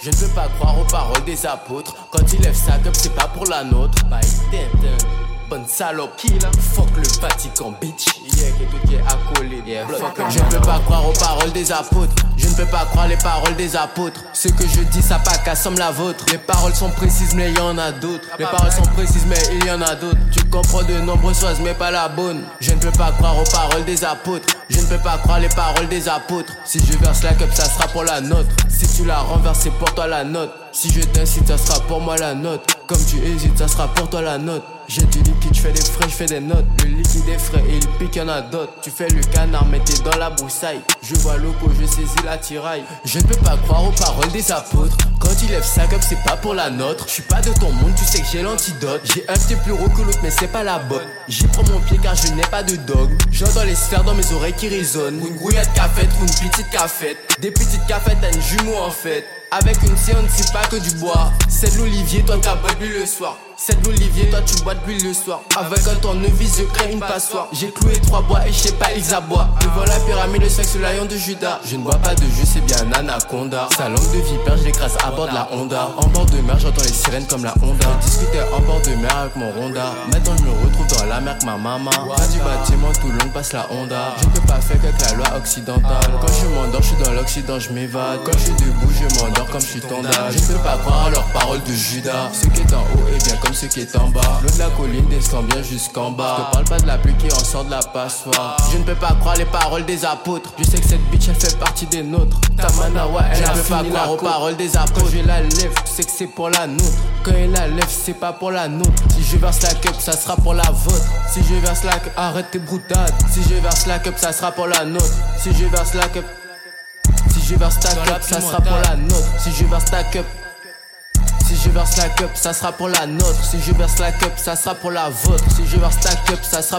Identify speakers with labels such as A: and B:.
A: Je ne peux pas croire aux paroles des apôtres. Quand il lève sa cup, c'est pas pour la nôtre. Bah, bonne salope. Fuck le Vatican, bitch. Yeah, qui est accolé. Yeah, Je ne peux pas croire aux paroles des apôtres. Je ne peux pas croire les paroles des apôtres. Ce que je dis, ça pas qu'à somme la vôtre. Les paroles sont précises, mais il y en a d'autres. Les paroles sont précises, mais il y en a d'autres. Tu comprends de nombreuses choses, mais pas la bonne. Je ne peux pas croire aux paroles des apôtres. Je ne peux pas croire les paroles des apôtres. Si je verse la cup, ça sera pour la note. Si tu la renverses, c'est pour toi la note. Si je t'incite, ça sera pour moi la note. Comme tu hésites, ça sera pour toi la note. J'ai du liquide, je fais des frais, je fais des notes. Le liquide est frais et il pique, y'en a. Tu fais le canard, mais t'es dans la broussaille. Je vois loco, je saisis la tiraille. Je ne peux pas croire aux paroles des apôtres. Quand il lève sa cup, c'est pas pour la nôtre. Je suis pas de ton monde, tu sais que j'ai l'antidote. J'ai un petit plus gros que l'autre, mais c'est pas la botte. J'y prends mon pied car je n'ai pas de dog. J'entends les sphères dans mes oreilles qui résonnent. Une grouillade cafette ou une petite cafette. Des petites cafettes, t'as une jumeau en fait. Avec une séance, c'est pas que du bois. C'est de l'olivier, toi t'as bois le soir. C'est de l'olivier, toi tu bois de l'huile le soir. Avec un tournevis, je crée une passoire. J'ai cloué trois bois et je sais pas, ils aboient. Devant la pyramide, le sexe, le lion de Judas. Je ne bois pas de jus, c'est bien anaconda. Sa langue de vipère, je l'écrase à bord de la Honda. En bord de mer, j'entends les sirènes comme la Honda. Discutais en bord de mer avec mon Honda. Maintenant, je me retrouve dans la mer avec ma maman. Pas du bâtiment, tout long passe la Honda. Je ne peux pas faire qu'avec la loi occidentale. Quand je m'endors, je suis dans l'Occident, je m'évade. Quand je suis debout, je m'endors comme je suis tonda. Je ne peux pas croire à leurs paroles de Judas. Ce qui est en haut est bien comme ce qui est en bas. L'eau de la colline descend bien jusqu'en bas. Je te parle pas de la pluie qui en sort de la passoire. Je ne peux pas croire les paroles des apôtres. Je sais que cette bitch elle fait partie des nôtres. Ta manawa, elle Je ne peux pas croire aux paroles des apôtres. Quand je la lève, tu sais que c'est pour la nôtre. Quand elle la lève, c'est pas pour la nôtre. Si je verse la cup, ça sera pour la vôtre. Si je verse la cup, arrête tes broutades. Si je verse la cup, ça sera pour la nôtre. Si je verse la cup, je verse ta cup, ça sera pour la nôtre. Si je verse ta cup, si je verse la cup, ça sera pour la nôtre. Si je verse la cup, ça sera pour la vôtre. Si je verse ta cup, ça sera